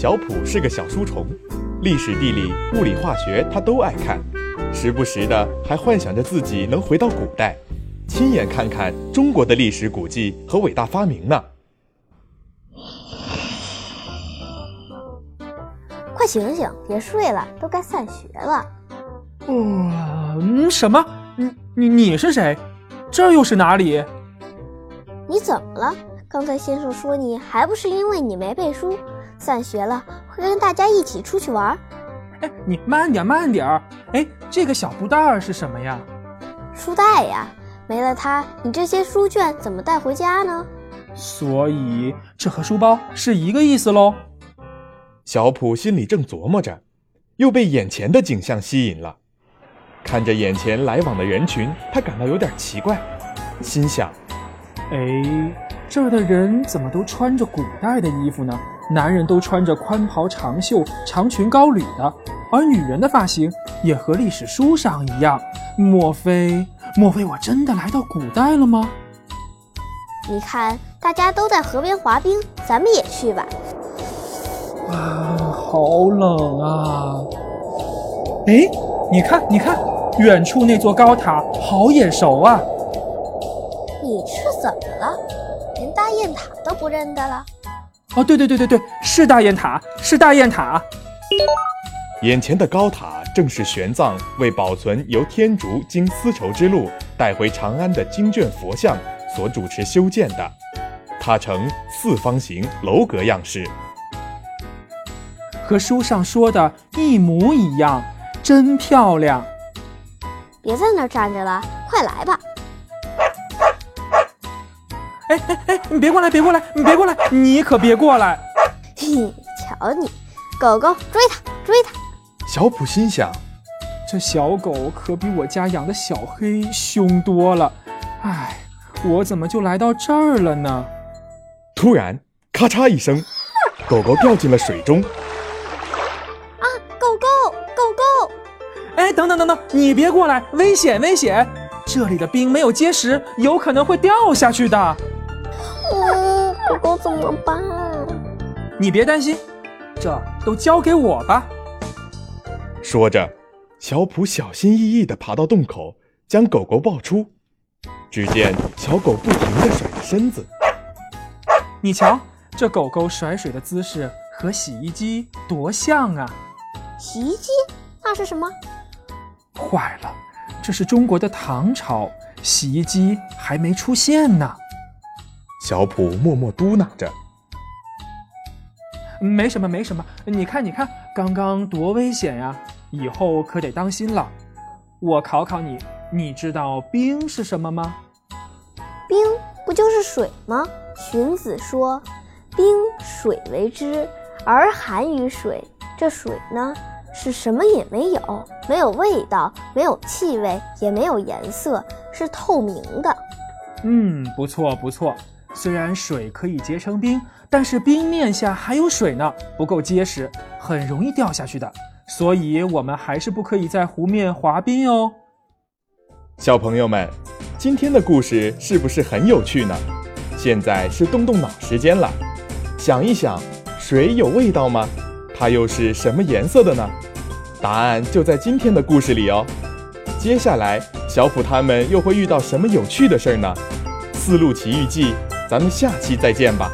小普是个小书虫，历史、地理、物理、化学他都爱看，时不时的还幻想着自己能回到古代，亲眼看看中国的历史古迹和伟大发明呢。快醒醒，别睡了，都该散学了。嗯，什么？你你你是谁？这又是哪里？你怎么了？刚才先生说你还不是因为你没背书，散学了会跟大家一起出去玩。哎，你慢点慢点儿。哎，这个小布袋儿是什么呀？书袋呀，没了它，你这些书卷怎么带回家呢？所以这和书包是一个意思喽。小普心里正琢磨着，又被眼前的景象吸引了。看着眼前来往的人群，他感到有点奇怪，心想：“哎，这儿的人怎么都穿着古代的衣服呢？男人都穿着宽袍长袖、长裙高履的，而女人的发型也和历史书上一样。莫非，莫非我真的来到古代了吗？”你看，大家都在河边滑冰，咱们也去吧。啊，好冷啊！哎，你看，你看，远处那座高塔好眼熟啊！你是怎么了？连大雁塔都不认得了？哦，对对对对对，是大雁塔，是大雁塔。眼前的高塔正是玄奘为保存由天竺经丝绸之路带回长安的经卷佛像所主持修建的，塔呈四方形楼阁样式。和书上说的一模一样，真漂亮！别在那儿站着了，快来吧！你别过来，别过来，你别过来，你可别过来！嘿，瞧你，狗狗追它，追它！小普心想，这小狗可比我家养的小黑凶多了。哎，我怎么就来到这儿了呢？突然，咔嚓一声，狗狗掉进了水中。啊，狗狗，狗狗哎，等等等等，你别过来，危险危险！这里的冰没有结实，有可能会掉下去的。嗯，狗狗怎么办？你别担心，这都交给我吧。说着，小普小心翼翼地爬到洞口，将狗狗抱出。只见小狗不停地甩着身子。你瞧，这狗狗甩水的姿势和洗衣机多像啊！洗衣机？那是什么？坏了，这是中国的唐朝，洗衣机还没出现呢。小普默默嘟囔着：“没什么，没什么。你看，你看，刚刚多危险呀！以后可得当心了。我考考你，你知道冰是什么吗？冰不就是水吗？荀子说：‘冰，水为之，而寒于水。’这水呢？”是什么也没有，没有味道，没有气味，也没有颜色，是透明的。嗯，不错不错。虽然水可以结成冰，但是冰面下还有水呢，不够结实，很容易掉下去的。所以，我们还是不可以在湖面滑冰哦。小朋友们，今天的故事是不是很有趣呢？现在是动动脑时间了，想一想，水有味道吗？它又是什么颜色的呢？答案就在今天的故事里哦。接下来，小普他们又会遇到什么有趣的事儿呢？《四路奇遇记》，咱们下期再见吧。